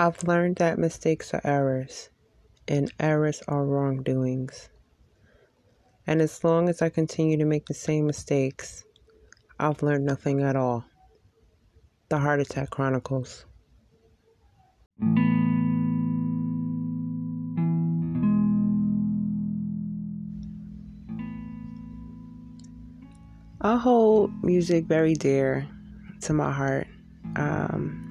I've learned that mistakes are errors, and errors are wrongdoings. And as long as I continue to make the same mistakes, I've learned nothing at all. The Heart Attack Chronicles. I hold music very dear to my heart. Um,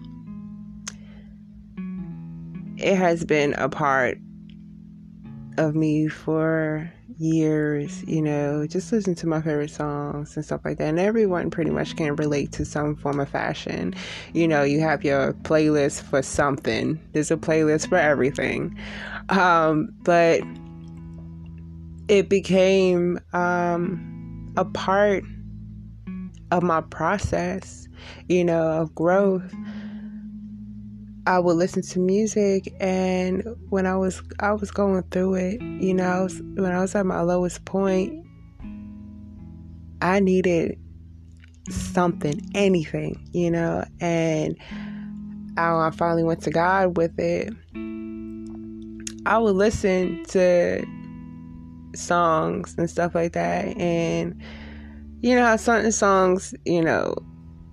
it has been a part of me for years, you know, just listen to my favorite songs and stuff like that. And everyone pretty much can relate to some form of fashion. You know, you have your playlist for something, there's a playlist for everything. Um, but it became um, a part of my process, you know, of growth. I would listen to music and when I was I was going through it, you know, when I was at my lowest point, I needed something, anything, you know, and I, I finally went to God with it. I would listen to songs and stuff like that and you know how certain songs, you know,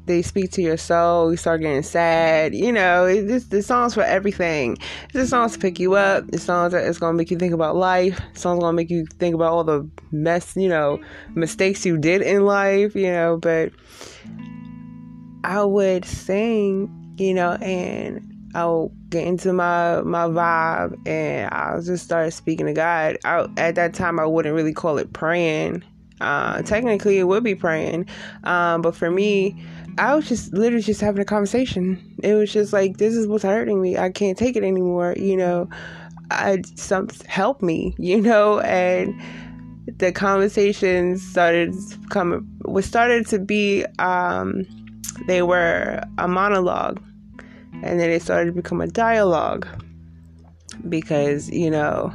they speak to your soul. You start getting sad. You know, it's the songs for everything. It's the songs to pick you up. The songs that it's gonna make you think about life. The songs gonna make you think about all the mess, you know, mistakes you did in life. You know, but I would sing, you know, and I'll get into my my vibe, and I'll just start speaking to God. I, at that time, I wouldn't really call it praying. Uh, technically, it would be praying, um, but for me I was just literally just having a conversation. It was just like, this is what's hurting me. I can't take it anymore. You know, I some help me. You know, and the conversations started coming. Was started to be. Um, they were a monologue, and then it started to become a dialogue. Because you know,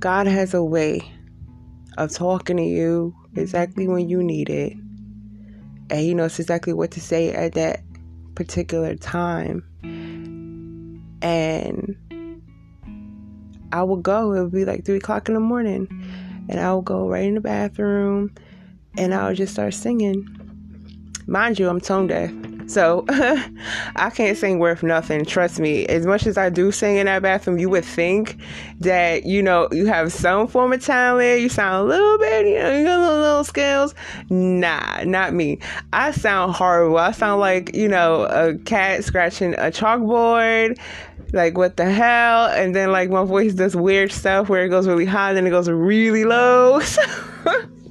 God has a way of talking to you exactly when you need it and he knows exactly what to say at that particular time. And I would go, it would be like three o'clock in the morning, and I would go right in the bathroom and I would just start singing. Mind you, I'm tone deaf. So I can't sing worth nothing. Trust me. As much as I do sing in that bathroom, you would think that, you know, you have some form of talent. You sound a little bit, you know, you got little, little skills. Nah, not me. I sound horrible. I sound like, you know, a cat scratching a chalkboard. Like, what the hell? And then, like, my voice does weird stuff where it goes really high and then it goes really low.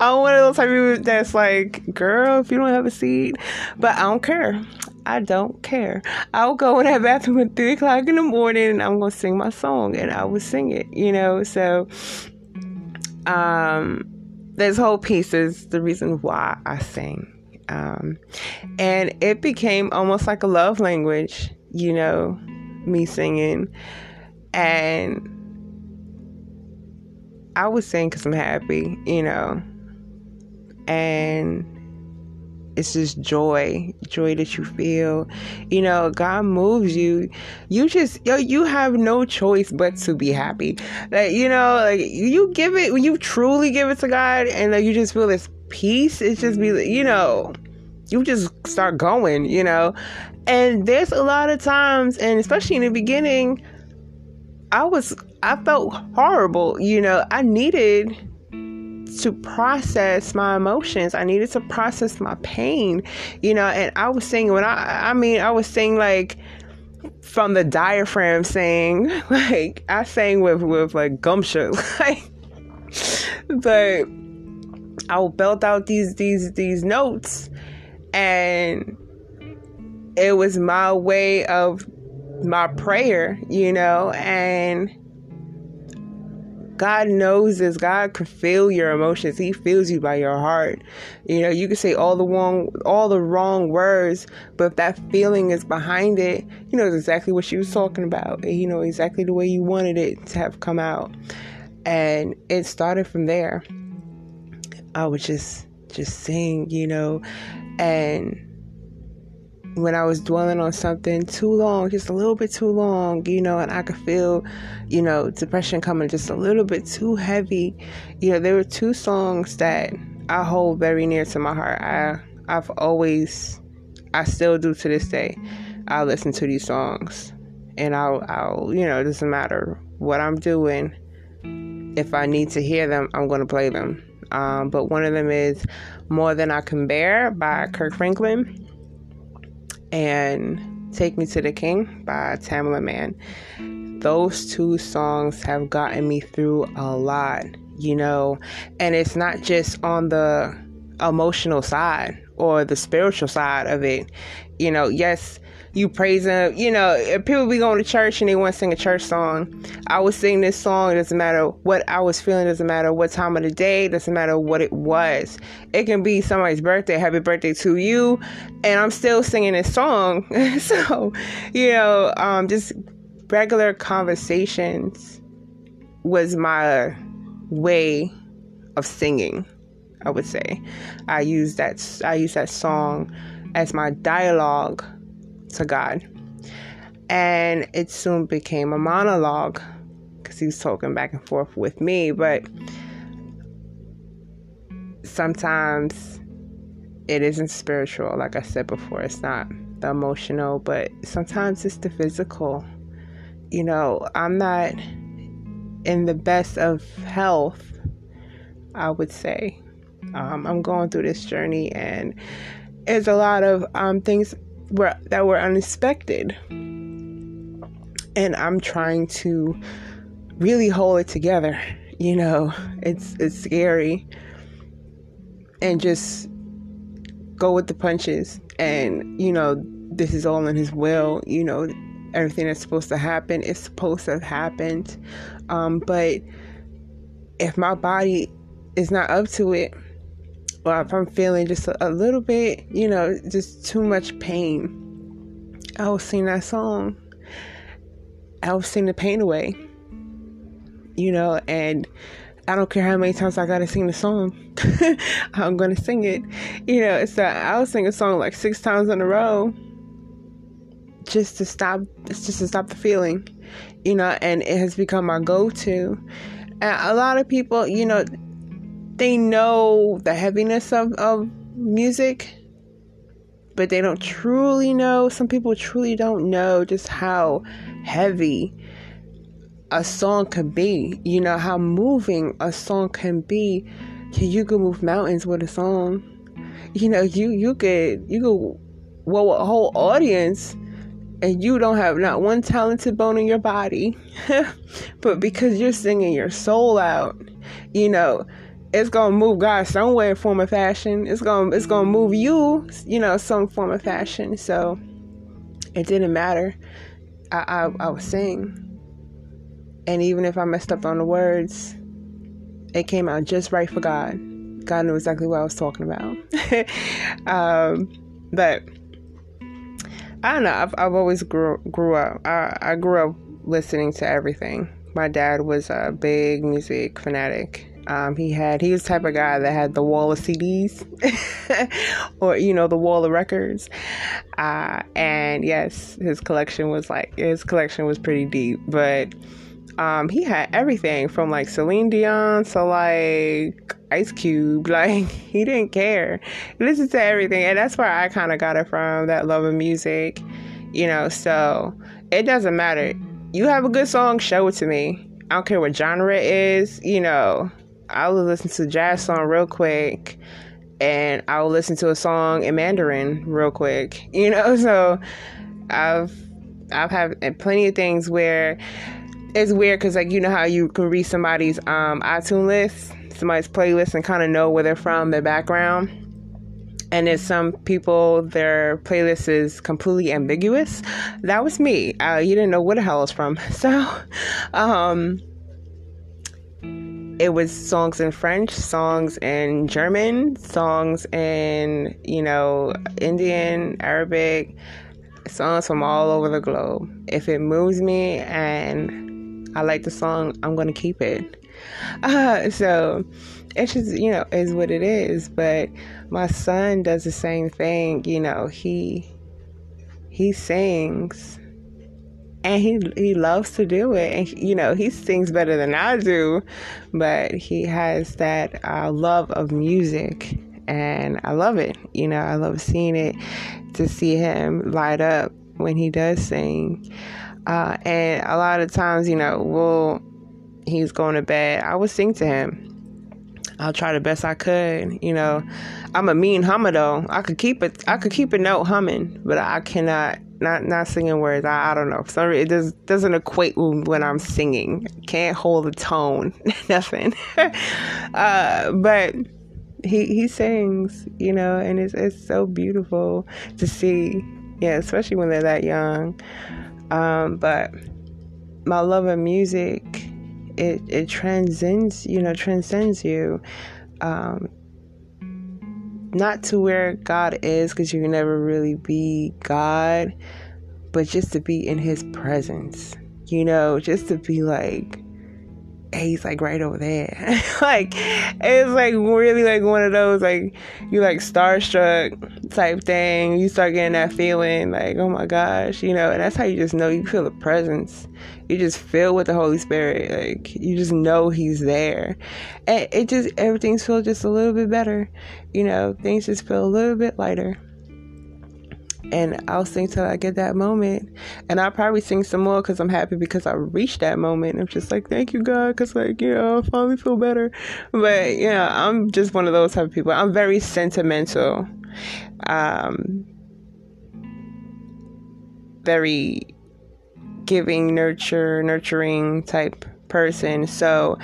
I'm one of those type of people that's like, girl, if you don't have a seat, but I don't care. I don't care. I'll go in that bathroom at three o'clock in the morning and I'm gonna sing my song and I will sing it, you know. So um this whole piece is the reason why I sing. Um and it became almost like a love language, you know, me singing. And I was saying because I'm happy, you know, and it's just joy, joy that you feel. You know, God moves you. You just yo, you have no choice but to be happy. Like you know, like you give it you truly give it to God, and like you just feel this peace. It's just be you know, you just start going. You know, and there's a lot of times, and especially in the beginning, I was I felt horrible. You know, I needed to process my emotions. I needed to process my pain. You know, and I was saying when I I mean I was saying like from the diaphragm saying like I sang with with like gumption like but I'll belt out these these these notes and it was my way of my prayer, you know, and God knows this. God can feel your emotions. He feels you by your heart. You know, you can say all the wrong all the wrong words, but if that feeling is behind it, you know exactly what she was talking about. And you know exactly the way you wanted it to have come out. And it started from there. I was just just sing, you know, and when I was dwelling on something too long, just a little bit too long, you know, and I could feel, you know, depression coming just a little bit too heavy. You know, there were two songs that I hold very near to my heart. I I've always I still do to this day. I listen to these songs and I'll I'll you know, it doesn't matter what I'm doing. If I need to hear them, I'm gonna play them. Um, but one of them is More Than I Can Bear by Kirk Franklin and Take Me to the King by Tamela Mann. Those two songs have gotten me through a lot, you know, and it's not just on the emotional side or the spiritual side of it. You know, yes, you praise him. You know, people be going to church and they want to sing a church song, I would sing this song. It doesn't matter what I was feeling. It Doesn't matter what time of the day. It Doesn't matter what it was. It can be somebody's birthday. Happy birthday to you, and I'm still singing this song. so, you know, um, just regular conversations was my way of singing. I would say I use that I use that song as my dialogue to God. And it soon became a monologue because he was talking back and forth with me. But sometimes it isn't spiritual, like I said before, it's not the emotional, but sometimes it's the physical. You know, I'm not in the best of health, I would say. Um, I'm going through this journey, and it's a lot of um, things were that were unexpected. And I'm trying to really hold it together. You know, it's it's scary. And just go with the punches and, you know, this is all in his will, you know, everything that's supposed to happen is supposed to have happened. Um, but if my body is not up to it, or if I'm feeling just a, a little bit, you know, just too much pain, I will sing that song. I will sing the pain away. You know, and I don't care how many times I gotta sing the song. I'm gonna sing it. You know, it's that I'll sing a song like six times in a row just to stop just to stop the feeling. You know, and it has become my go to. And a lot of people, you know, they know the heaviness of, of music, but they don't truly know. Some people truly don't know just how heavy a song can be. You know, how moving a song can be. You could move mountains with a song. You know, you you could you could well a whole audience and you don't have not one talented bone in your body, but because you're singing your soul out, you know, it's gonna move God some way, form of fashion. It's gonna it's gonna move you, you know, some form of fashion. So it didn't matter. I I, I would sing, and even if I messed up on the words, it came out just right for God. God knew exactly what I was talking about. um, but I don't know. I've I've always grew grew up. I I grew up listening to everything. My dad was a big music fanatic um, he had he was the type of guy that had the wall of CDs, or you know the wall of records. Uh, and yes, his collection was like his collection was pretty deep, but um, he had everything from like Celine Dion to like Ice Cube. Like he didn't care. He listened to everything, and that's where I kind of got it from. That love of music, you know. So it doesn't matter. You have a good song, show it to me. I don't care what genre it is, you know I will listen to jazz song real quick and I will listen to a song in Mandarin real quick. You know, so I've I've had plenty of things where it's weird because like you know how you can read somebody's um, iTunes list, somebody's playlist, and kind of know where they're from, their background. And then some people, their playlist is completely ambiguous. That was me. Uh, you didn't know where the hell I was from. So, um, it was songs in French, songs in German, songs in, you know, Indian, Arabic, songs from all over the globe. If it moves me and I like the song, I'm going to keep it. Uh, so it's just, you know, is what it is. But my son does the same thing. You know, he he sings and he he loves to do it. And you know he sings better than I do but he has that uh, love of music. And I love it. You know I love seeing it to see him light up when he does sing. Uh, and a lot of times you know we'll he's going to bed I will sing to him I'll try the best I could. You know, I'm a mean hummer though. I could keep it. I could keep a note humming, but I cannot not not singing words. I, I don't know. Sorry, it does doesn't equate when I'm singing. Can't hold the tone. Nothing. uh, but he he sings, you know, and it's it's so beautiful to see. Yeah, especially when they're that young. Um, but my love of music, it it transcends, you know, transcends you. Um, not to where God is, because you can never really be God, but just to be in His presence, you know, just to be like, he's like right over there. like, it's like really like one of those, like, you like starstruck type thing. You start getting that feeling, like, oh my gosh, you know, and that's how you just know you feel the presence you just feel with the Holy Spirit. Like you just know He's there, and it just everything feels just a little bit better. You know, things just feel a little bit lighter. And I'll sing till I get that moment, and I'll probably sing some more because I'm happy because I reached that moment. I'm just like, thank you, God, because like you know, I finally feel better. But yeah, I'm just one of those type of people. I'm very sentimental. Um, very giving, nurture, nurturing type person. So,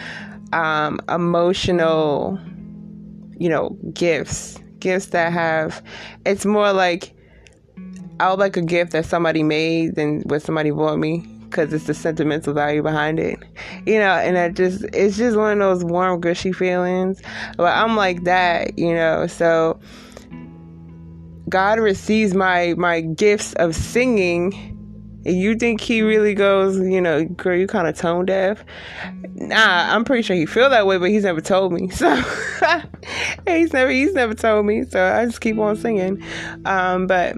um, emotional, you know, gifts, gifts that have, it's more like, I would like a gift that somebody made than what somebody bought me because it's the sentimental value behind it, you know. And that just it's just one of those warm, gushy feelings. But I'm like that, you know. So God receives my my gifts of singing And you think he really goes, you know, girl, you kind of tone deaf? Nah, I'm pretty sure he feel that way, but he's never told me. So he's never he's never told me. So I just keep on singing. Um, but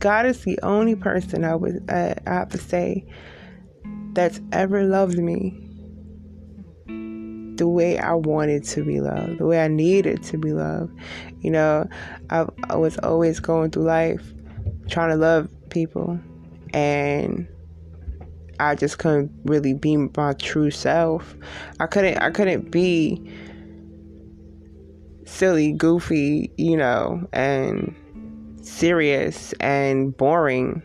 God is the only person I would uh, I have to say that's ever loved me the way I wanted to be loved, the way I needed to be loved. You know, I, I was always going through life trying to love people and I just couldn't really be my true self. I couldn't I couldn't be silly, goofy, you know, and serious and boring.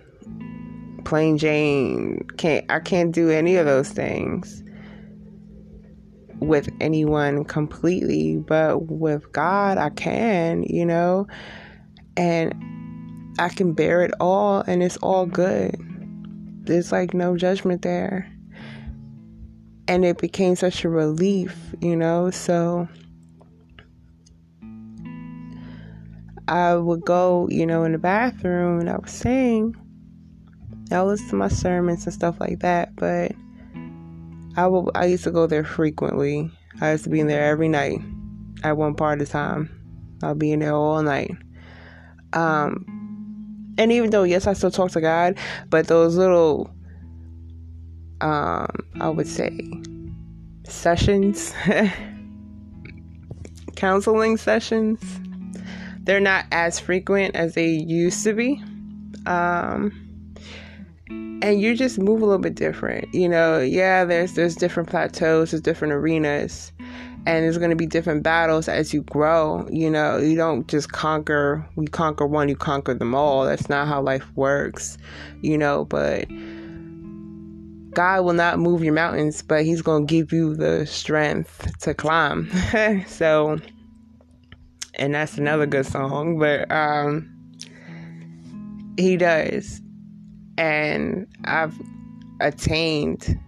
Plain Jane can't I can't do any of those things with anyone completely, but with God I can, you know. And I can bear it all and it's all good. There's like no judgment there. And it became such a relief, you know? So I would go, you know, in the bathroom and I would sing. I would listen to my sermons and stuff like that, but I would, I used to go there frequently. I used to be in there every night at one part of the time. I'll be in there all night. Um, and even though yes, I still talk to God, but those little, um, I would say, sessions, counseling sessions, they're not as frequent as they used to be. Um, and you just move a little bit different, you know. Yeah, there's there's different plateaus, there's different arenas, and there's going to be different battles as you grow you know you don't just conquer you conquer one you conquer them all that's not how life works you know but god will not move your mountains but he's going to give you the strength to climb so and that's another good song but um he does and i've attained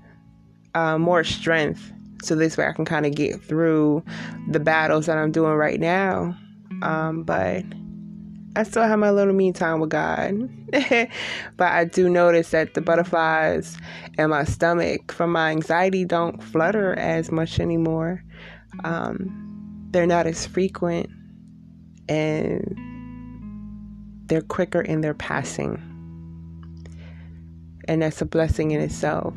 uh, more strength so this way I can kind of get through the battles that I'm doing right now. Um, but I still have my little me time with God. but I do notice that the butterflies in my stomach from my anxiety don't flutter as much anymore. Um, they're not as frequent. And they're quicker in their passing. And that's a blessing in itself.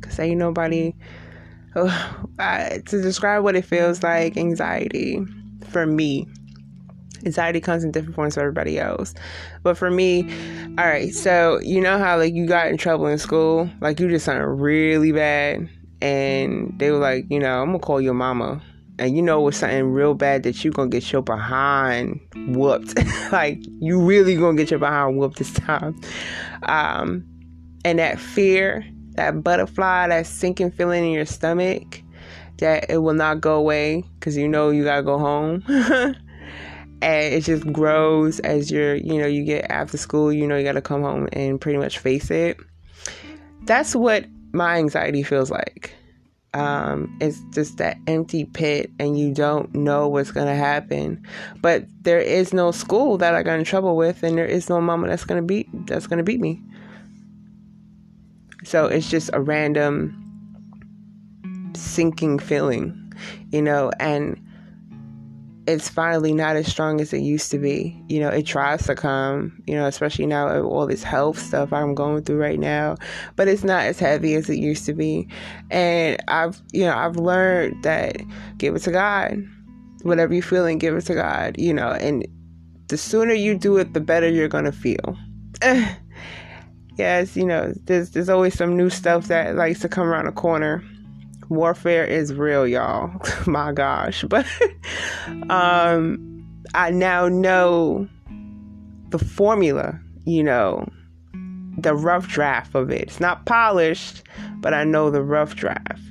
Because ain't nobody, oh, I, to describe what it feels like, anxiety for me. Anxiety comes in different forms for everybody else. But for me, all right, so you know how like you got in trouble in school? Like you did something really bad and they were like, you know, I'm gonna call your mama and you know it was something real bad? That you're gonna get your behind whooped. Like you really gonna get your behind whooped this time. Um and that fear that butterfly that sinking feeling in your stomach that it will not go away because you know you gotta go home. And it just grows as you're you know you get after school you know you gotta come home and pretty much face it. That's what my anxiety feels like um, it's just that empty pit and you don't know what's going to happen. But there is no school that i got in trouble with and there is no mama that's going to beat that's going to beat me. So it's just a random sinking feeling you know and it's finally not as strong as it used to be. You know, it tries to come, you know, especially now all this health stuff I'm going through right now, but it's not as heavy as it used to be. And I've, you know, I've learned that give it to God. Whatever you're feeling, give it to God, you know, and the sooner you do it, the better you're going to feel. yes, you know, there's, there's always some new stuff that likes to come around the corner warfare is real, y'all. My gosh. But um I now know the formula, you know, the rough draft of it. It's not polished, but I know the rough draft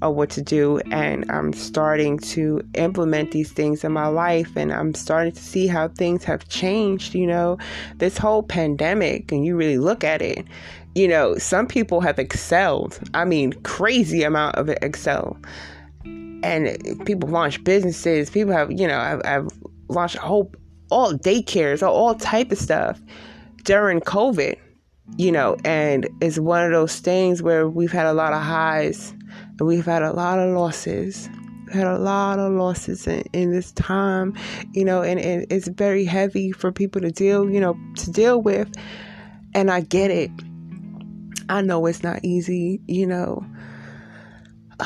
of what to do and I'm starting to implement these things in my life and I'm starting to see how things have changed, you know. This whole pandemic and you really look at it, you know, some people have excelled. I mean, crazy amount of excel. And people launch businesses. People have, you know, have, have launched a whole all daycares, all, all type of stuff during COVID. You know, and it's one of those things where we've had a lot of highs and we've had a lot of losses. Had a lot of losses in, in this time, you know, and, and it's very heavy for people to deal, you know, to deal with. And I get it I know it's not easy, you know.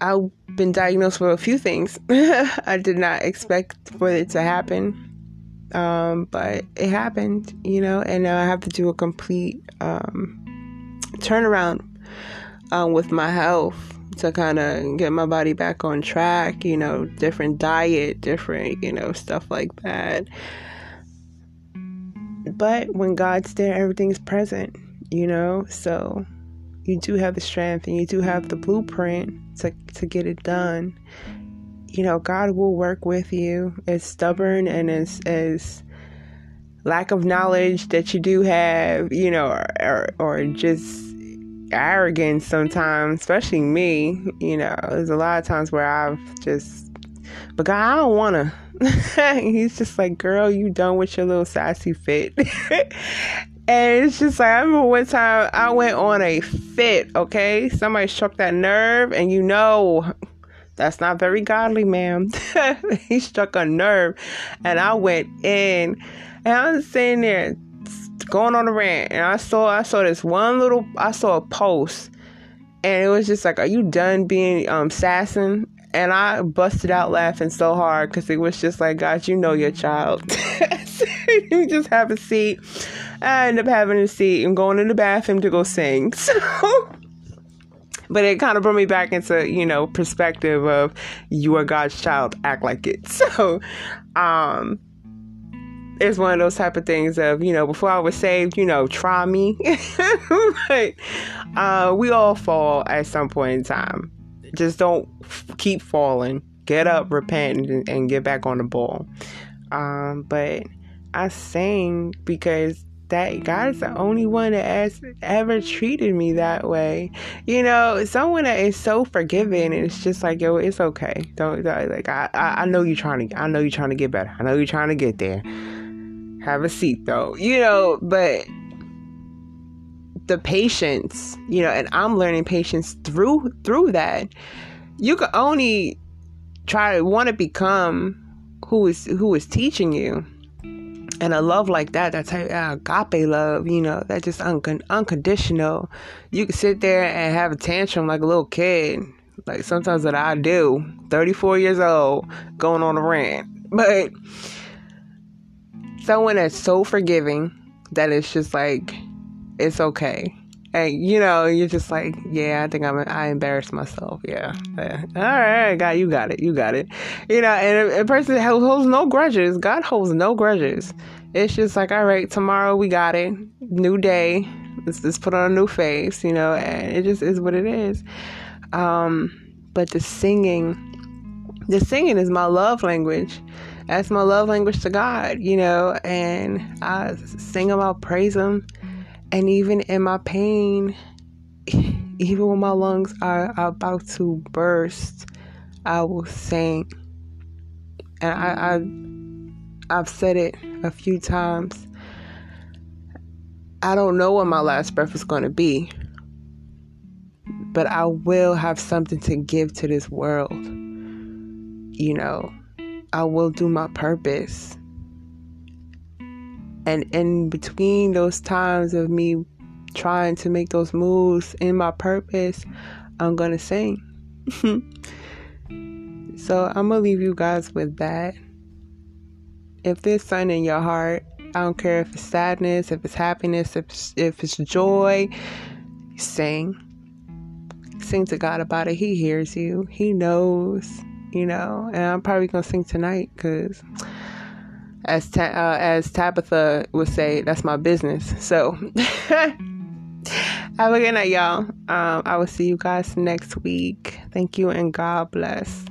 I've been diagnosed with a few things. I did not expect for it to happen. Um, but it happened, you know, and now I have to do a complete um, turnaround um, with my health to kind of get my body back on track, you know, different diet, different, you know, stuff like that. But when God's there, everything's present you know? So you do have the strength and you do have the blueprint to, to get it done. You know, God will work with you. As stubborn and as, as lack of knowledge that you do have, you know, or, or, or just arrogance sometimes, especially me, you know, there's a lot of times where I've just, but God, I don't want to. He's just like, girl, you done with your little sassy fit. And it's just like I remember one time I went on a fit, okay? Somebody struck that nerve, and you know that's not very godly, ma'am. he struck a nerve, and I went in, and I was sitting there going on a rant, and I saw I saw this one little I saw a post, and it was just like, "Are you done being um sassing?" And I busted out laughing so hard because it was just like, "God, you know your child." you just have a seat I end up having a seat and going in the bathroom to go sing. So. But it kind of brought me back into you know perspective of you are god's child act like it. So um it's one of those type of things of you know before i was saved you know try me. But uh, we all fall at some point in time. Just don't f- keep falling. Get up repent and, and, get back on the ball. Um, but i sing because that God is the only one that has ever treated me that way. You know, someone that is so forgiving and it's just like, yo, it's okay. Don't, don't like I, I know you're trying to I know you're trying to get better. I know you're trying to get there. Have a seat though. You know, but the patience, you know, and I'm learning patience through through that. You can only try to want to become who is who is teaching you and a love like that, that type of agape love, you know, that just un- unconditional. You can sit there and have a tantrum like a little kid. Like sometimes that I do, 34 years old, going on a rant. But someone that's so forgiving that it's just like, it's okay. And you know, you're just like, yeah, I think I'm, I embarrassed myself. Yeah. yeah. All right, God, you got it. You got it. You know, and a, a person holds no grudges. God holds no grudges. It's just like, all right, tomorrow we got it. New day. Let's just put on a new face, you know, and it just is what it is. Um, but the singing, the singing is my love language. That's my love language to God, you know, and I sing Him, I praise Him and even in my pain, even when my lungs are about to burst, I will sing. And I, I I've said it a few times. I don't know what my last breath is going to be, but I will have something to give to this world. You know, I will do my purpose. And in between those times of me trying to make those moves in my purpose, I'm going to sing. so I'm going to leave you guys with that. If there's something in your heart, I don't care if it's sadness, if it's happiness, if it's, if it's joy, sing. Sing to God about it. He hears you. He knows, you know. And I'm probably going to sing tonight because as ta- uh, as Tabitha would say, that's my business. So have a good night, y'all. Um, I will see you guys next week. Thank you and God bless.